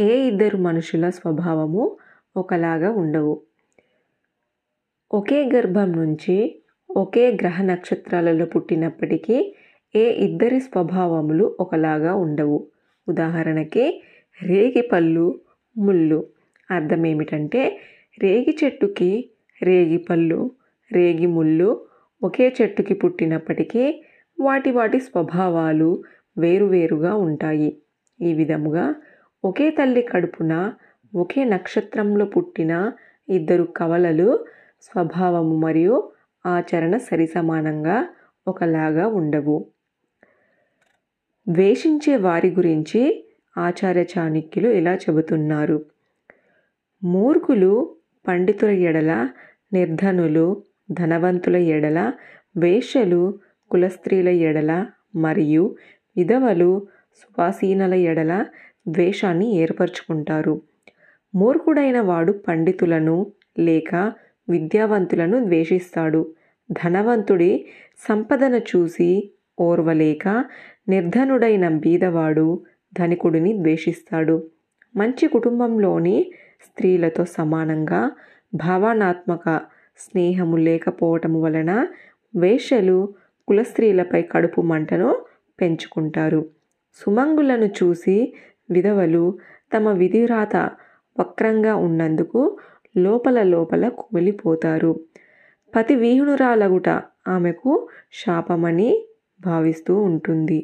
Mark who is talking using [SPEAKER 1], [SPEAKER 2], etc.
[SPEAKER 1] ఏ ఇద్దరు మనుషుల స్వభావము ఒకలాగా ఉండవు. ఒకే గర్భం నుంచి ఒకే గ్రహ నక్షత్రాలలో పుట్టినప్పటికీ ఏ ఇద్దరి స్వభావములు ఒకలాగా ఉండవు. ఉదాహరణకి రేగి పళ్ళు ముళ్ళు. అర్థం ఏమిటంటే రేగి చెట్టుకి రేగి పళ్ళు రేగి ముళ్ళు ఒకే చెట్టుకి పుట్టినప్పటికీ వాటి వాటి స్వభావాలు వేరువేరుగా ఉంటాయి. ఈ విధముగా ఒకే తల్లి కడుపున ఒకే నక్షత్రంలో పుట్టిన ఇద్దరు కవలలు స్వభావము మరియు ఆచరణ సరిసమానంగా ఒకలాగా ఉండవు. ద్వేషించే వారి గురించి ఆచార్య చాణక్యులు ఇలా చెబుతున్నారు. మూర్ఖులు పండితుల ఎడల నిర్ధనులు ధనవంతుల ఎడల వేషలు కులస్త్రీల ఎడల మరియు విధవలు సువాసీనల ఎడల ద్వేషాన్ని ఏర్పరచుకుంటారు. మూర్ఖుడైన వాడు పండితులను లేక విద్యావంతులను ద్వేషిస్తాడు. ధనవంతుడి సంపదను చూసి ఓర్వలేక నిర్ధనుడైన బీదవాడు ధనికుడిని ద్వేషిస్తాడు. మంచి కుటుంబంలోని స్త్రీలతో సమానంగా భావనాత్మక స్నేహము లేకపోవటం వలన వేశ్యలు కులస్త్రీలపై కడుపు మంటను పెంచుకుంటారు. సుమంగులను చూసి విధవలు తమ విధిరాత వక్రంగా ఉన్నందుకు లోపల లోపల కుమిలిపోతారు. పతి వీహునురాలగుట ఆమెకు శాపమని భావిస్తూ ఉంటుంది.